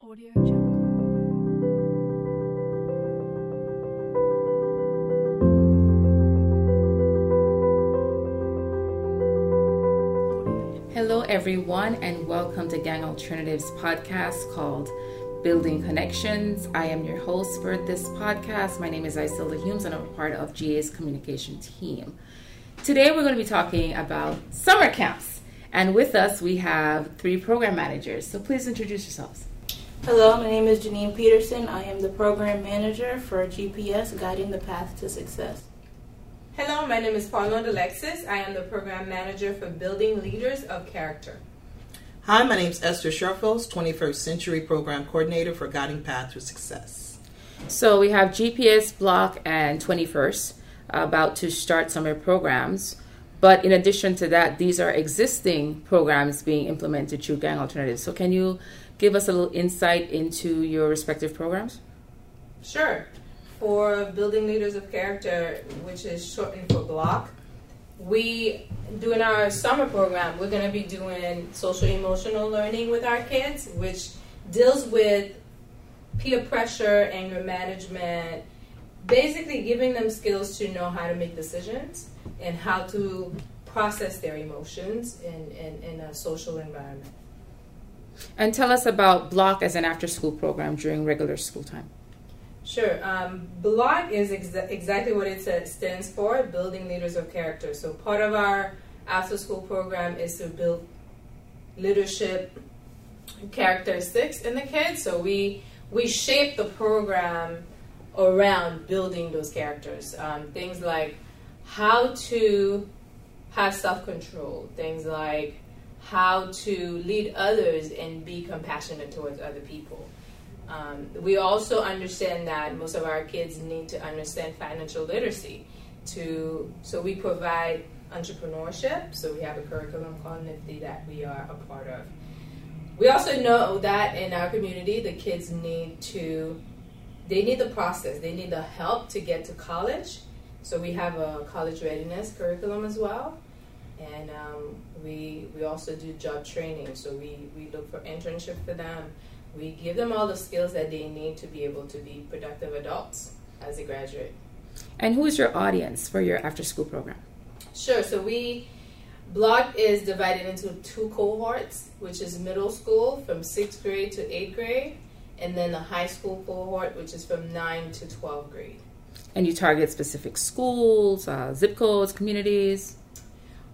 Audio Jungle. Hello, everyone, and welcome to Gang Alternatives podcast called Building Connections. I am your host for this podcast. My name is Isilda Humes, and I'm a part of GA's communication team. Today, we're going to be talking about summer camps, and with us, we have three program managers. So, please introduce yourselves. Hello, my name is Janine Peterson. I am the program manager for GPS Guiding the Path to Success. Hello, my name is Pauline Alexis. I am the program manager for Building Leaders of Character. Hi, my name is Esther Sherfels, 21st Century Program Coordinator for Guiding Path to Success. So, we have GPS Block and 21st about to start summer programs. But in addition to that, these are existing programs being implemented through Gang Alternatives. So, can you give us a little insight into your respective programs? Sure. For Building Leaders of Character, which is shortened for BLOCK, we, during our summer program, we're going to be doing social emotional learning with our kids, which deals with peer pressure, anger management, basically giving them skills to know how to make decisions and how to process their emotions in, in, in a social environment. And tell us about Block as an after school program during regular school time. Sure. Um, BLOCK is exa- exactly what it says, stands for Building Leaders of Character. So, part of our after school program is to build leadership characteristics in the kids. So, we, we shape the program around building those characters. Um, things like how to have self control, things like how to lead others and be compassionate towards other people. Um, we also understand that most of our kids need to understand financial literacy. To so we provide entrepreneurship. So we have a curriculum called NFTE that we are a part of. We also know that in our community, the kids need to they need the process. They need the help to get to college. So we have a college readiness curriculum as well, and um, we we also do job training. So we we look for internship for them. We give them all the skills that they need to be able to be productive adults as they graduate. And who is your audience for your after school program? Sure. So we block is divided into two cohorts, which is middle school from sixth grade to eighth grade, and then the high school cohort, which is from nine to twelfth grade. And you target specific schools, uh, zip codes, communities?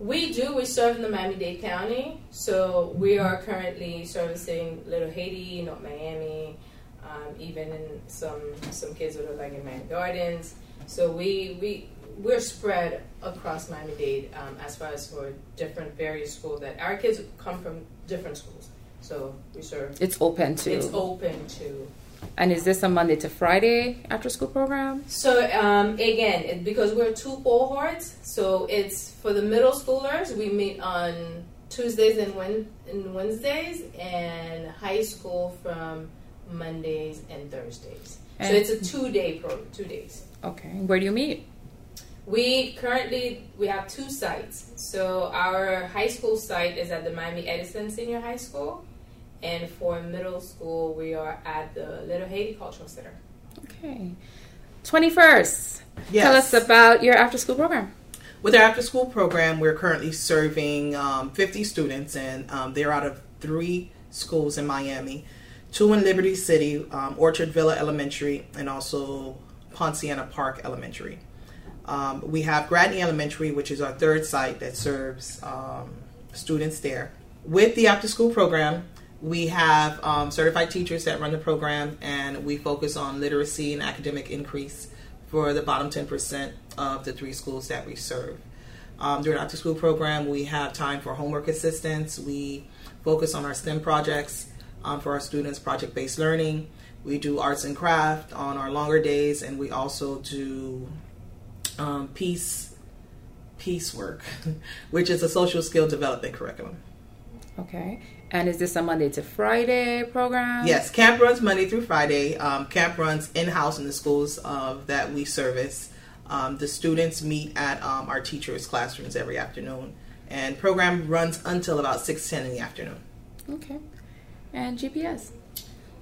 We do. We serve in the Miami-Dade County, so we are currently servicing Little Haiti, North Miami, um, even in some some kids that are like in Miami Gardens. So we we we're spread across Miami-Dade um, as far as for different various schools that our kids come from different schools. So we serve. It's open to. It's open to And is this a Monday to Friday after school program? So um, again, it, because we're two cohorts, so it's for the middle schoolers. We meet on Tuesdays and, Wed- and Wednesdays, and high school from Mondays and Thursdays. And- so it's a two-day program, two days. Okay. Where do you meet? We currently we have two sites. So our high school site is at the Miami Edison Senior High School, and for middle school we are at the Little Haiti Cultural Center. Okay. 21st. Yes. Tell us about your after school program. With our after school program, we're currently serving um, 50 students, and um, they're out of three schools in Miami two in Liberty City, um, Orchard Villa Elementary, and also Poinciana Park Elementary. Um, we have Gratigny Elementary, which is our third site that serves um, students there. With the after school program, we have um, certified teachers that run the program, and we focus on literacy and academic increase for the bottom 10% of the three schools that we serve. Um, during our after school program, we have time for homework assistance. We focus on our STEM projects um, for our students, project based learning. We do arts and craft on our longer days, and we also do um, peace peace work, which is a social skill development curriculum. Okay. And is this a Monday to Friday program? Yes, camp runs Monday through Friday. Um, camp runs in house in the schools uh, that we service. Um, the students meet at um, our teachers' classrooms every afternoon, and program runs until about six ten in the afternoon. Okay. And GPS.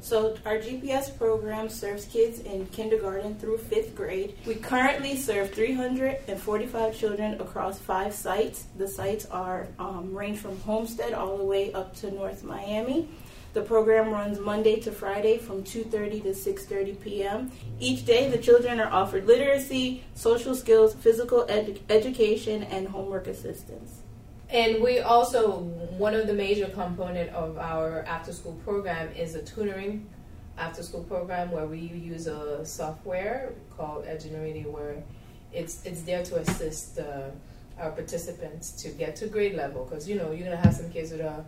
So our GPS program serves kids in kindergarten through fifth grade. We currently serve 345 children across five sites. The sites are um, range from Homestead all the way up to North Miami. The program runs Monday to Friday from 2:30 to 6:30 p.m. Each day, the children are offered literacy, social skills, physical edu- education, and homework assistance. And we also, one of the major component of our after school program is a tutoring after school program where we use a software called Edgenuity where it's, it's there to assist uh, our participants to get to grade level because you know you're going to have some kids that are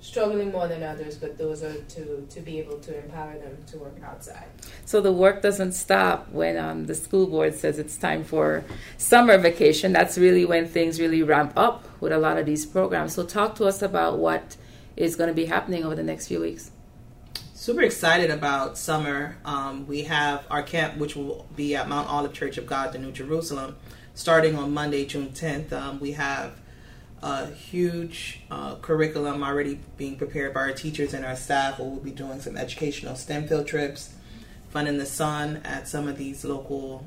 struggling more than others but those are to, to be able to empower them to work outside. So the work doesn't stop when um, the school board says it's time for summer vacation. That's really when things really ramp up with a lot of these programs. So talk to us about what is going to be happening over the next few weeks. Super excited about summer. Um, we have our camp, which will be at Mount Olive Church of God, the New Jerusalem, starting on Monday, June 10th. Um, we have a huge uh, curriculum already being prepared by our teachers and our staff. We'll be doing some educational STEM field trips, fun in the sun at some of these local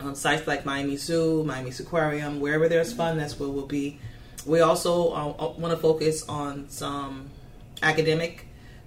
um, sites like Miami Zoo, Miami Aquarium, wherever there's fun, that's where we'll be. We also uh, want to focus on some academic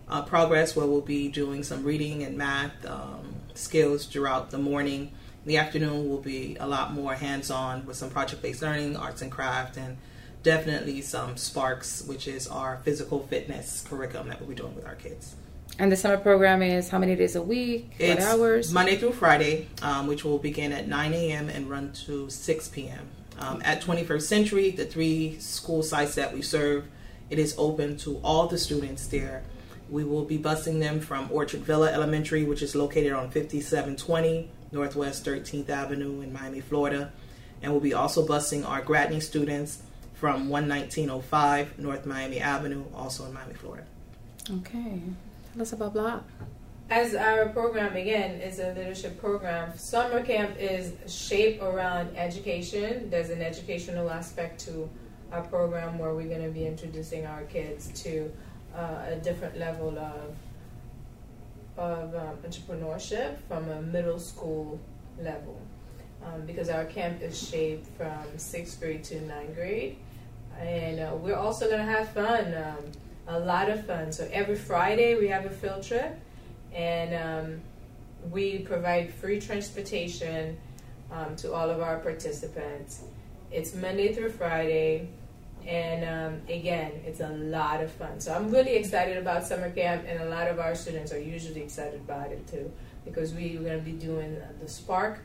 uh, progress where we'll be doing some reading and math um, skills throughout the morning. The afternoon will be a lot more hands on with some project based learning, arts and craft, and definitely some Sparks, which is our physical fitness curriculum that we'll be doing with our kids. And the summer program is how many days a week? It's what hours? Monday through Friday, um, which will begin at 9 a.m. and run to 6 p.m. Um, at 21st Century, the three school sites that we serve, it is open to all the students there. We will be busing them from Orchard Villa Elementary, which is located on 5720 Northwest 13th Avenue in Miami, Florida. And we'll be also busing our Gratigny students from 11905 North Miami Avenue, also in Miami, Florida. Okay. Tell us about Block. As our program again is a leadership program, summer camp is shaped around education. There's an educational aspect to our program where we're going to be introducing our kids to uh, a different level of of um, entrepreneurship from a middle school level. Um, because our camp is shaped from sixth grade to ninth grade, and uh, we're also going to have fun, um, a lot of fun. So every Friday we have a field trip and um, we provide free transportation um, to all of our participants. It's Monday through Friday, and um, again, it's a lot of fun. So I'm really excited about summer camp, and a lot of our students are usually excited about it too, because we, we're going to be doing the Spark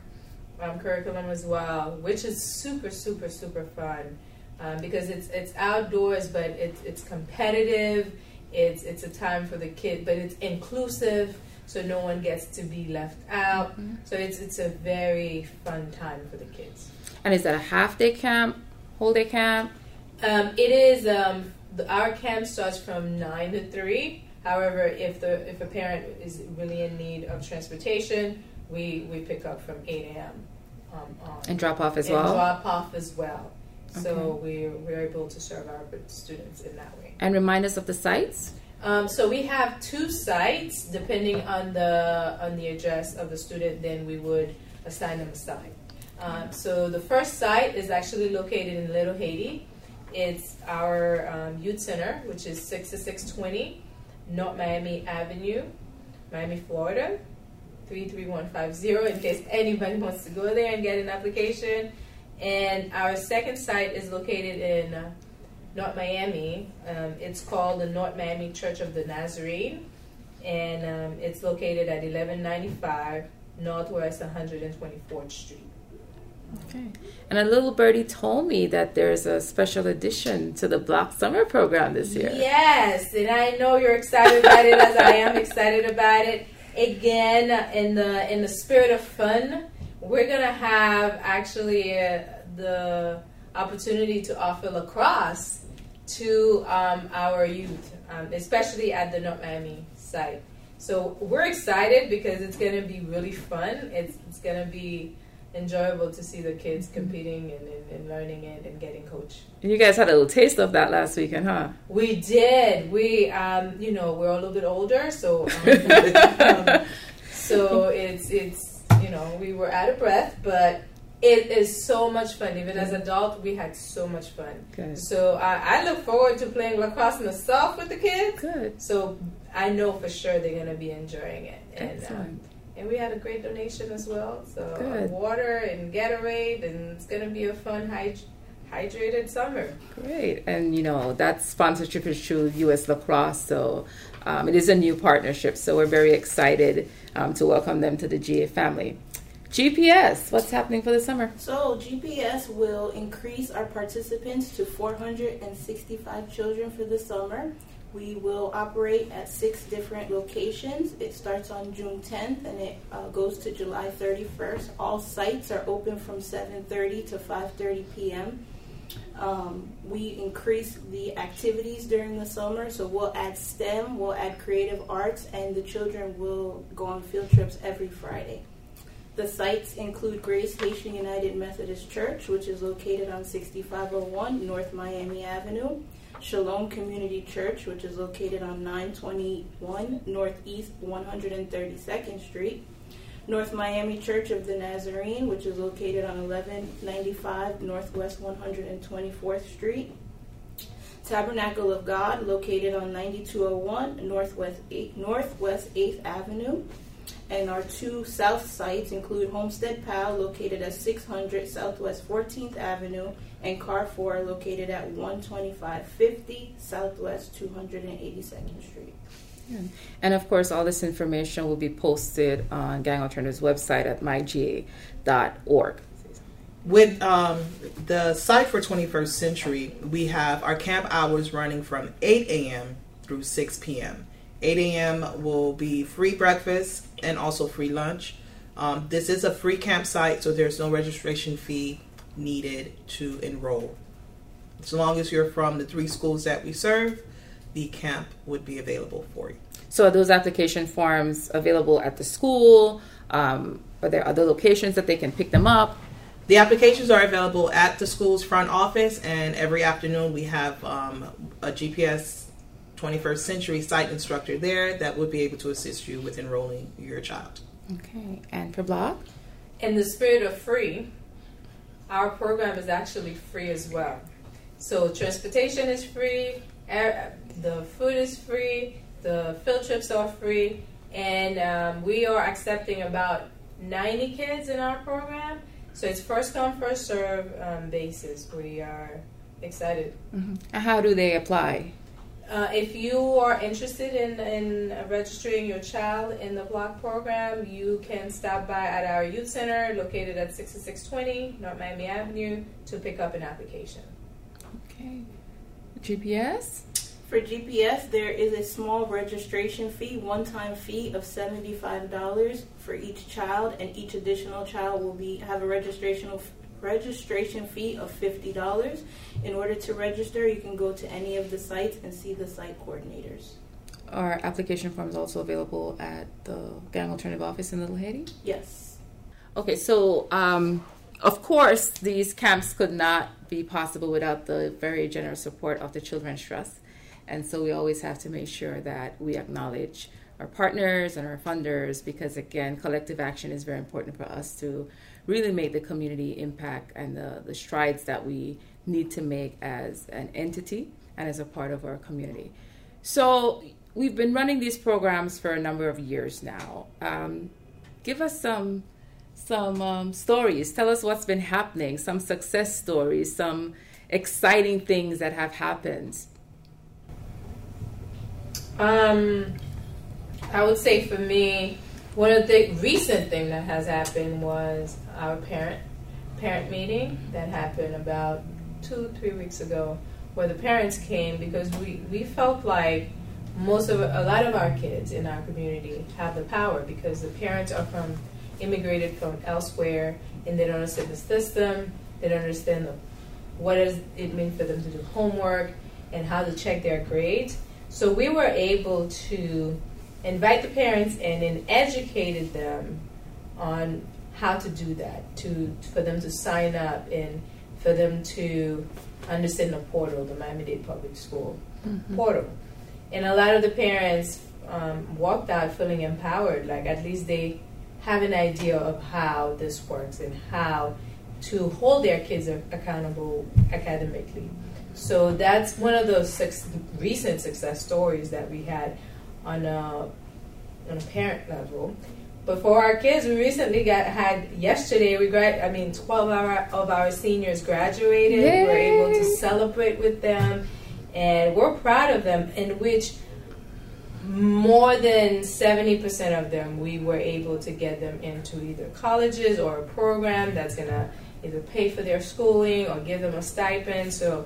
um, curriculum as well, which is super, super, super fun. Um, because it's it's outdoors, but it's it's competitive. It's it's a time for the kid, but it's inclusive, so no one gets to be left out. So it's it's a very fun time for the kids. And is that a half day camp, whole day camp? Um, it is um, the, our camp starts from nine to three. However, if the if a parent is really in need of transportation, we we pick up from eight a.m. Um, on. And drop off as well? drop off as well. So we're, we're able to serve our students in that way. And remind us of the sites? Um, so we have two sites, depending on the on the address of the student. Then we would assign them a site. Um, so the first site is actually located in Little Haiti. It's our um, youth center, which is six to six twenty North Miami Avenue, Miami, Florida, three three one five zero. In case anybody wants to go there and get an application. And our second site is located in uh, North Miami. Um, it's called the North Miami Church of the Nazarene, and um, it's located at 1195 Northwest 124th Street. Okay. And a little birdie told me that there's a special addition to the Block Summer program this year. Yes, and I know you're excited about it, as I am excited about it. Again, in the in the spirit of fun, we're gonna have actually uh, the opportunity to offer lacrosse to um, our youth, um, especially at the North Miami site. So we're excited because it's going to be really fun. It's, it's going to be enjoyable to see the kids competing and, and, and learning it and getting coached. You guys had a little taste of that last weekend, huh? We did. We, um, you know, we're a little bit older, so um, um, so it's it's you know we were out of breath, but it is so much fun. Even as adult, we had so much fun. Good. So I, I look forward to playing lacrosse myself with the kids. Good. So I know for sure they're gonna be enjoying it. And, um, and we had a great donation as well. So uh, Good. water and Gatorade, and it's gonna be a fun hyd- hydrated summer. Great. And, you know, that sponsorship is through U.S. Lacrosse. So um, it is a new partnership. So we're very excited um, to welcome them to the GA family. GPS, what's happening for the summer? So GPS will increase our participants to 465 children for the summer. We will operate at six different locations. It starts on June 10th and it uh, goes to July 31st. All sites are open from 7:30 to 5:30 p.m. Um, we increase the activities during the summer, so we'll add STEM, we'll add creative arts, and the children will go on field trips every Friday. The sites include Grace Haitian United Methodist Church, which is located on 6501 North Miami Avenue. Shalom Community Church, which is located on 921 Northeast 132nd Street. North Miami Church of the Nazarene, which is located on 1195 Northwest 124th Street. Tabernacle of God, located on 9201 Northwest 8, Northwest 8th Avenue. And our two south sites include Homestead PAL, located at 600 Southwest 14th Avenue, and Carrefour, located at 12550 Southwest 282nd Street. And of course, all this information will be posted on Gang Alternatives website at myga.org. With um, the site for 21st Century, we have our camp hours running from 8 a.m. through 6 p.m. 8 a.m. will be free breakfast and also free lunch. Um, this is a free campsite, so there's no registration fee needed to enroll. As long as you're from the three schools that we serve, the camp would be available for you. So are those application forms available at the school? Um, are there other locations that they can pick them up? The applications are available at the school's front office, and every afternoon we have um, a GPS 21st Century site instructor there that would be able to assist you with enrolling your child. Okay. And for Block? In the spirit of free, our program is actually free as well. So transportation is free, air, the food is free, the field trips are free, and um, we are accepting about 90 kids in our program. So it's first come, first serve um, basis. We are excited. And how do they apply? Uh, if you are interested in, in registering your child in the block program, you can stop by at our youth center located at 6620 North Miami Avenue to pick up an application. Okay. GPS? For GPS, there is a small registration fee, one time fee of $75 for each child, and each additional child will be have a registration registration fee of $50. In order to register, you can go to any of the sites and see the site coordinators. Are application forms also available at the Gang Alternative office in Little Haiti? Yes. Okay, so um, of course, these camps could not be possible without the very generous support of the Children's Trust. And so we always have to make sure that we acknowledge our partners and our funders because, again, collective action is very important for us to really make the community impact and the, the strides that we need to make as an entity and as a part of our community. So we've been running these programs for a number of years now. Um, give us some some um, stories. Tell us what's been happening, some success stories, some exciting things that have happened. Um, I would say for me, one of the recent thing that has happened was our parent parent meeting that happened about two three weeks ago, where the parents came because we we felt like most of a lot of our kids in our community have the power because the parents are from immigrated from elsewhere and they don't understand the system, they don't understand the, what does it mean for them to do homework and how to check their grades. So we were able to invite the parents in and educated them on how to do that, to for them to sign up and for them to understand the portal, the Miami-Dade Public School portal. And a lot of the parents um, walked out feeling empowered, like at least they have an idea of how this works and how to hold their kids accountable academically. So that's one of those suc recent success stories that we had on a, on a parent level. But for our kids, we recently got had yesterday. We grad, I mean, twelve our, of our seniors graduated. We were able to celebrate with them, and we're proud of them. In which more than 70% of them we were able to get them into either colleges or a program that's going to either pay for their schooling or give them a stipend. So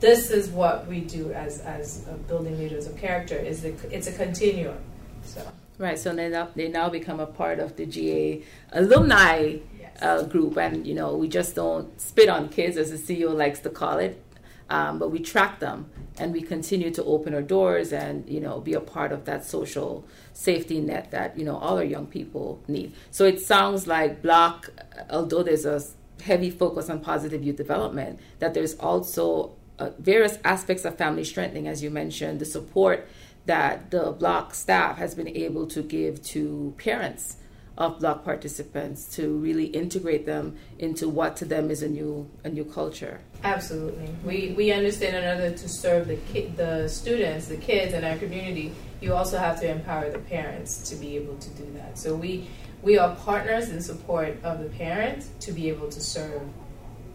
this is what we do as as uh, building leaders of character is the, it's a continuum so. Right, so they now, they now become a part of the GA alumni yes. uh, group, and you know we just don't spit on kids, as the CEO likes to call it, um, but we track them and we continue to open our doors and you know be a part of that social safety net that you know all our young people need. So it sounds like Block, although there's a heavy focus on positive youth development, that there's also uh, various aspects of family strengthening, as you mentioned, the support that the block staff has been able to give to parents of block participants to really integrate them into what to them is a new a new culture. Absolutely. We, we understand in order to serve the ki- the students, the kids in our community, you also have to empower the parents to be able to do that. So we we are partners in support of the parents to be able to serve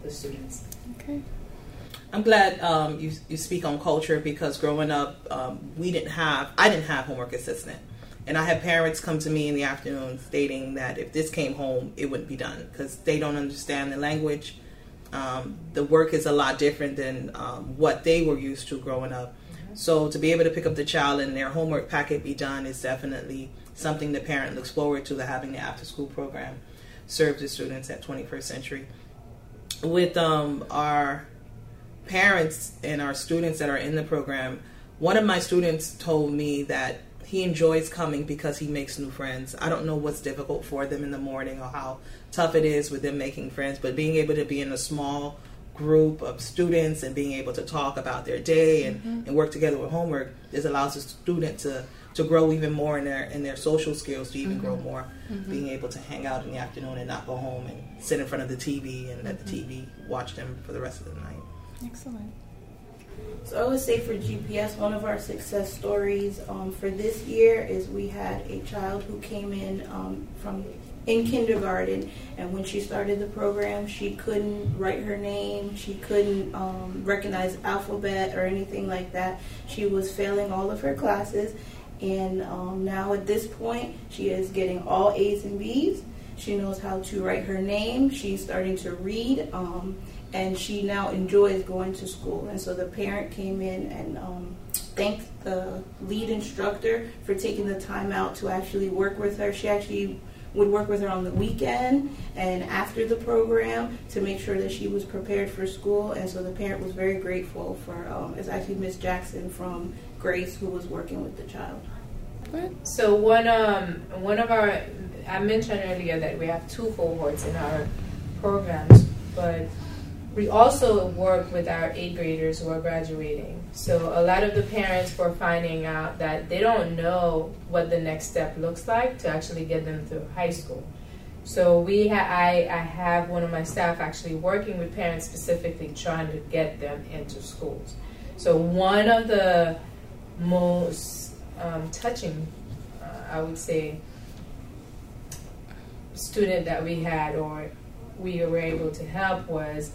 the students. Okay. I'm glad um, you you speak on culture because growing up, um, we didn't have I didn't have homework assistant, and I have parents come to me in the afternoon stating that if this came home, it wouldn't be done because they don't understand the language. Um, the work is a lot different than um, what they were used to growing up. So to be able to pick up the child and their homework packet be done is definitely something the parent looks forward to. The having the after school program serves the students at 21st Century. With um, our parents and our students that are in the program, one of my students told me that he enjoys coming because he makes new friends. I don't know what's difficult for them in the morning or how tough it is with them making friends, but being able to be in a small group of students and being able to talk about their day and, mm-hmm. and work together with homework, this allows the student to to grow even more in their in their social skills to even grow mm-hmm. more. Mm-hmm. Being able to hang out in the afternoon and not go home and sit in front of the TV and let the TV watch them for the rest of the night. Excellent. So I would say for GPS, one of our success stories um, for this year is we had a child who came in um, from in kindergarten, and when she started the program, she couldn't write her name, she couldn't um, recognize alphabet or anything like that. She was failing all of her classes, and um, now at this point, she is getting all A's and B's. She knows how to write her name. She's starting to read. Um, and she now enjoys going to school. And so the parent came in and um, thanked the lead instructor for taking the time out to actually work with her. She actually would work with her on the weekend and after the program to make sure that she was prepared for school. And so the parent was very grateful for. Um, it's actually Miss Jackson from Grace who was working with the child. So one um one of our I mentioned earlier that we have two cohorts in our programs, but we also work with our eighth graders who are graduating. So a lot of the parents were finding out that they don't know what the next step looks like to actually get them through high school. So we ha- I, I have one of my staff actually working with parents specifically trying to get them into schools. So one of the most um, touching, uh, I would say, student that we had or we were able to help was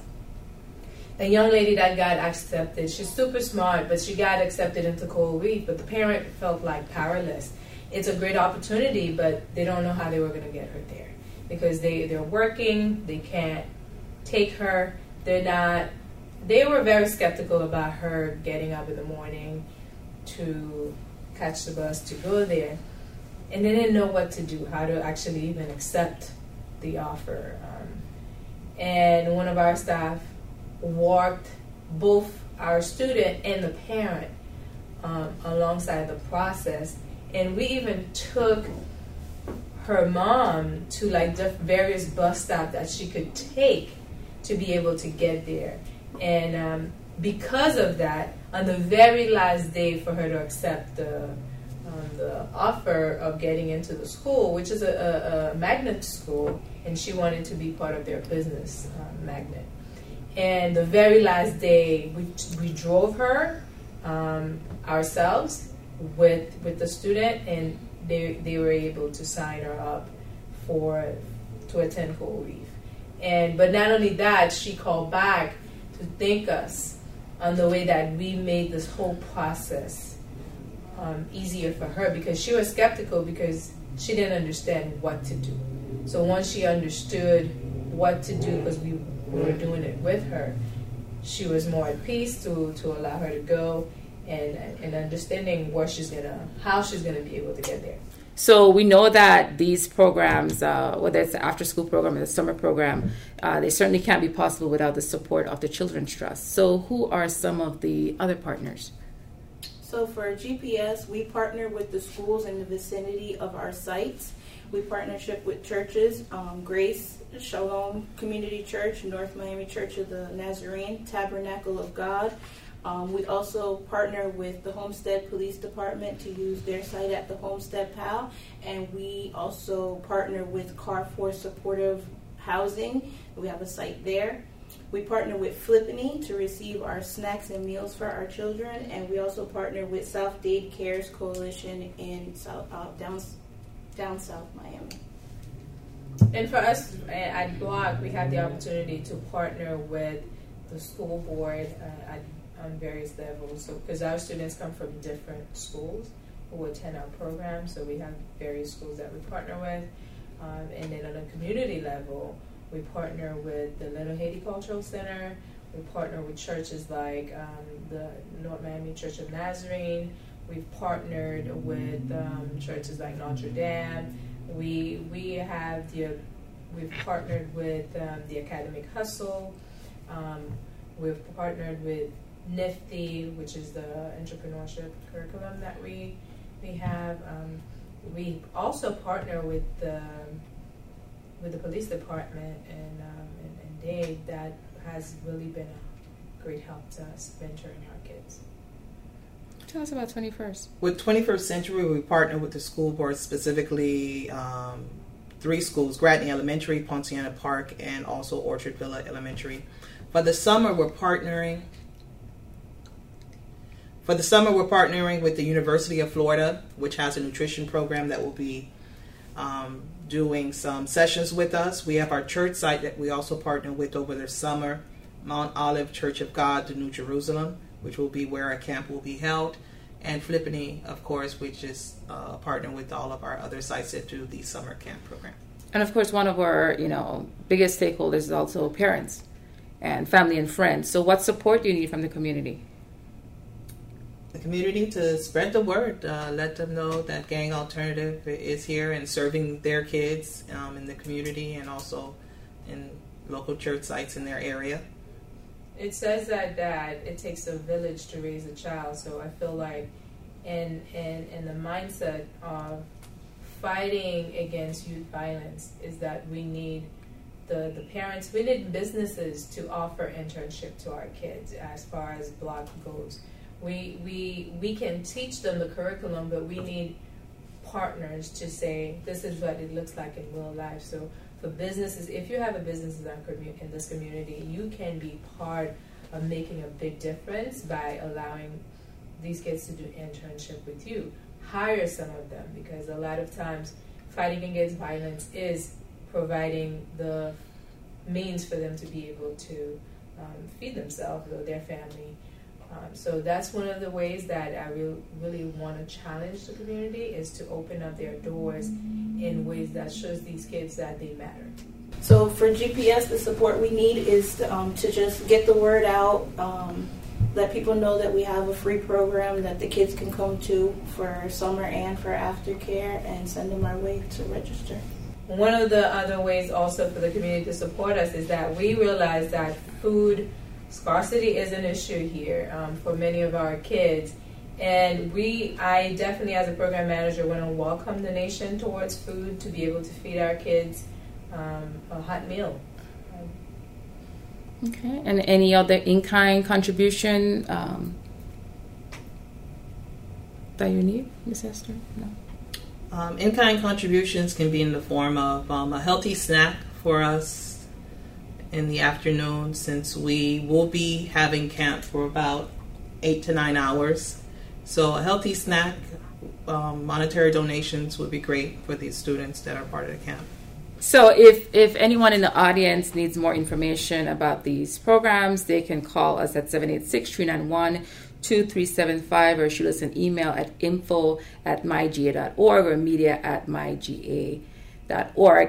a young lady that got accepted. She's super smart, but she got accepted into Coral Reef, but the parent felt like powerless. It's a great opportunity, but they don't know how they were going to get her there because they, they're working, they can't take her, they're not, they were very skeptical about her getting up in the morning to catch the bus to go there. And they didn't know what to do, how to actually even accept the offer. Um, and one of our staff walked both our student and the parent um, alongside the process. And we even took her mom to like the various bus stops that she could take to be able to get there. And um, because of that, on the very last day for her to accept the um, the offer of getting into the school, which is a, a, a magnet school, and she wanted to be part of their business uh, magnet. And the very last day, we, we drove her um, ourselves with with the student, and they they were able to sign her up for to attend Coral Reef. And but not only that, she called back to thank us on the way that we made this whole process um, easier for her because she was skeptical because she didn't understand what to do. So once she understood what to do because we were doing it with her, she was more at peace to, to allow her to go and, and understanding what she's gonna how she's gonna be able to get there. So we know that these programs, uh, whether it's the after school program or the summer program, uh, they certainly can't be possible without the support of the Children's Trust. So who are some of the other partners? So for GPS, we partner with the schools in the vicinity of our sites. We partnership with churches, um, Grace, Shalom Community Church, North Miami Church of the Nazarene, Tabernacle of God. Um, we also partner with the Homestead Police Department to use their site at the Homestead PAL, and we also partner with Carrefour Supportive Housing. We have a site there. We partner with FLIPANY to receive our snacks and meals for our children, and we also partner with South Dade Cares Coalition in South uh, down down South Miami. And for us uh, at Block, we have the opportunity to partner with the school board uh, at, on various levels. So, because our students come from different schools who attend our program, so we have various schools that we partner with. Um, and then on a community level, we partner with the Little Haiti Cultural Center. We partner with churches like um, the North Miami Church of Nazarene. We've partnered with um, churches like Notre Dame. We we have the we've partnered with um, the Academic Hustle. Um, we've partnered with NFTE, which is the entrepreneurship curriculum that we we have. Um, we also partner with the with the police department and um, and, and Dade that has really been a great help to us mentoring our kids. Tell us about 21st. With 21st Century, we partner with the school board, specifically um, three schools Gratigny Elementary, Poinciana Park, and also Orchard Villa Elementary. For the summer, we're partnering. For the summer, we're partnering with the University of Florida, which has a nutrition program that will be um, doing some sessions with us. We have our church site that we also partner with over the summer, Mount Olive Church of God, the New Jerusalem, which will be where our camp will be held, and FLIPANY, of course, which is uh, partner with all of our other sites that do the summer camp program. And of course, one of our you know biggest stakeholders is also parents and family and friends. So, what support do you need from the community? the community to spread the word, uh, let them know that Gang Alternative is here and serving their kids um, in the community and also in local church sites in their area. It says that that it takes a village to raise a child, so I feel like in in in the mindset of fighting against youth violence is that we need the, the parents, we need businesses to offer internship to our kids as far as block goes. We, we, we can teach them the curriculum, but we need partners to say, this is what it looks like in real life. So for businesses, if you have a business in, commu- in this community, you can be part of making a big difference by allowing these kids to do internship with you. Hire some of them because a lot of times fighting against violence is providing the means for them to be able to um, feed themselves or their family. Um, so that's one of the ways that I really, really want to challenge the community is to open up their doors in ways that shows these kids that they matter. So for GPS, the support we need is to, um, to just get the word out, um, let people know that we have a free program that the kids can come to for summer and for aftercare, and send them our way to register. One of the other ways also for the community to support us is that we realize that food scarcity is an issue here um, for many of our kids, And we, I definitely, as a program manager, want to welcome the nation towards food to be able to feed our kids um, a hot meal. Okay. And any other in-kind contribution um, that you need, Miss Esther? No. Um, in-kind contributions can be in the form of um, a healthy snack for us in the afternoon, since we will be having camp for about eight to nine hours. So a healthy snack, um, monetary donations would be great for these students that are part of the camp. So if if anyone in the audience needs more information about these programs, they can call us at 786-391-2375 or shoot us an email at info at myga.org or media at myga.org.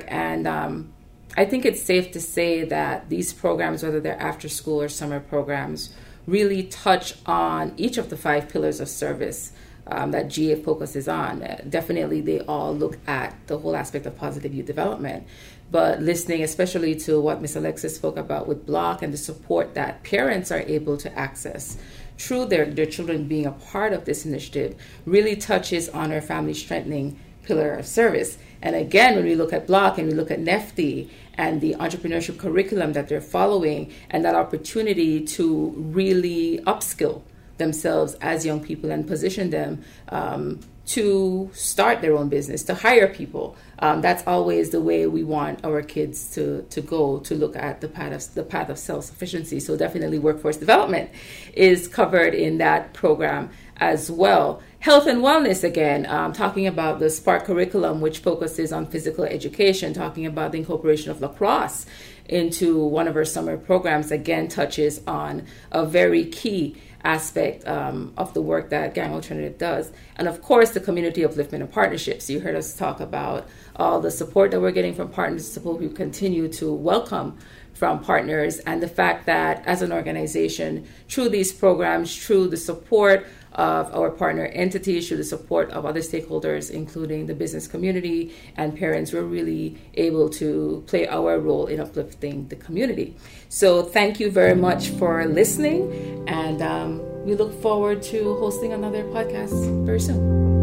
And um, I think it's safe to say that these programs, whether they're after school or summer programs, really touch on each of the five pillars of service um, that GA focuses on. Definitely, they all look at the whole aspect of positive youth development. But listening, especially to what Ms. Alexis spoke about with Block and the support that parents are able to access through their, their children being a part of this initiative, really touches on our family strengthening pillar of service. And again, when we look at Block and we look at NFTE and the entrepreneurship curriculum that they're following and that opportunity to really upskill themselves as young people and position them um, to start their own business, to hire people. Um, that's always the way we want our kids to, to go to look at the path of the path of self sufficiency. So definitely, workforce development is covered in that program as well. Health and wellness again, um, talking about the Spark curriculum, which focuses on physical education, talking about the incorporation of lacrosse into one of our summer programs, again touches on a very key aspect um, of the work that Gang Alternative does. And of course, the community upliftment and partnerships. You heard us talk about all the support that we're getting from partners, support we continue to welcome from partners, and the fact that as an organization, through these programs, through the support of our partner entities, through the support of other stakeholders, including the business community and parents, we're really able to play our role in uplifting the community. So, thank you very much for listening, and um, we look forward to hosting another podcast very soon.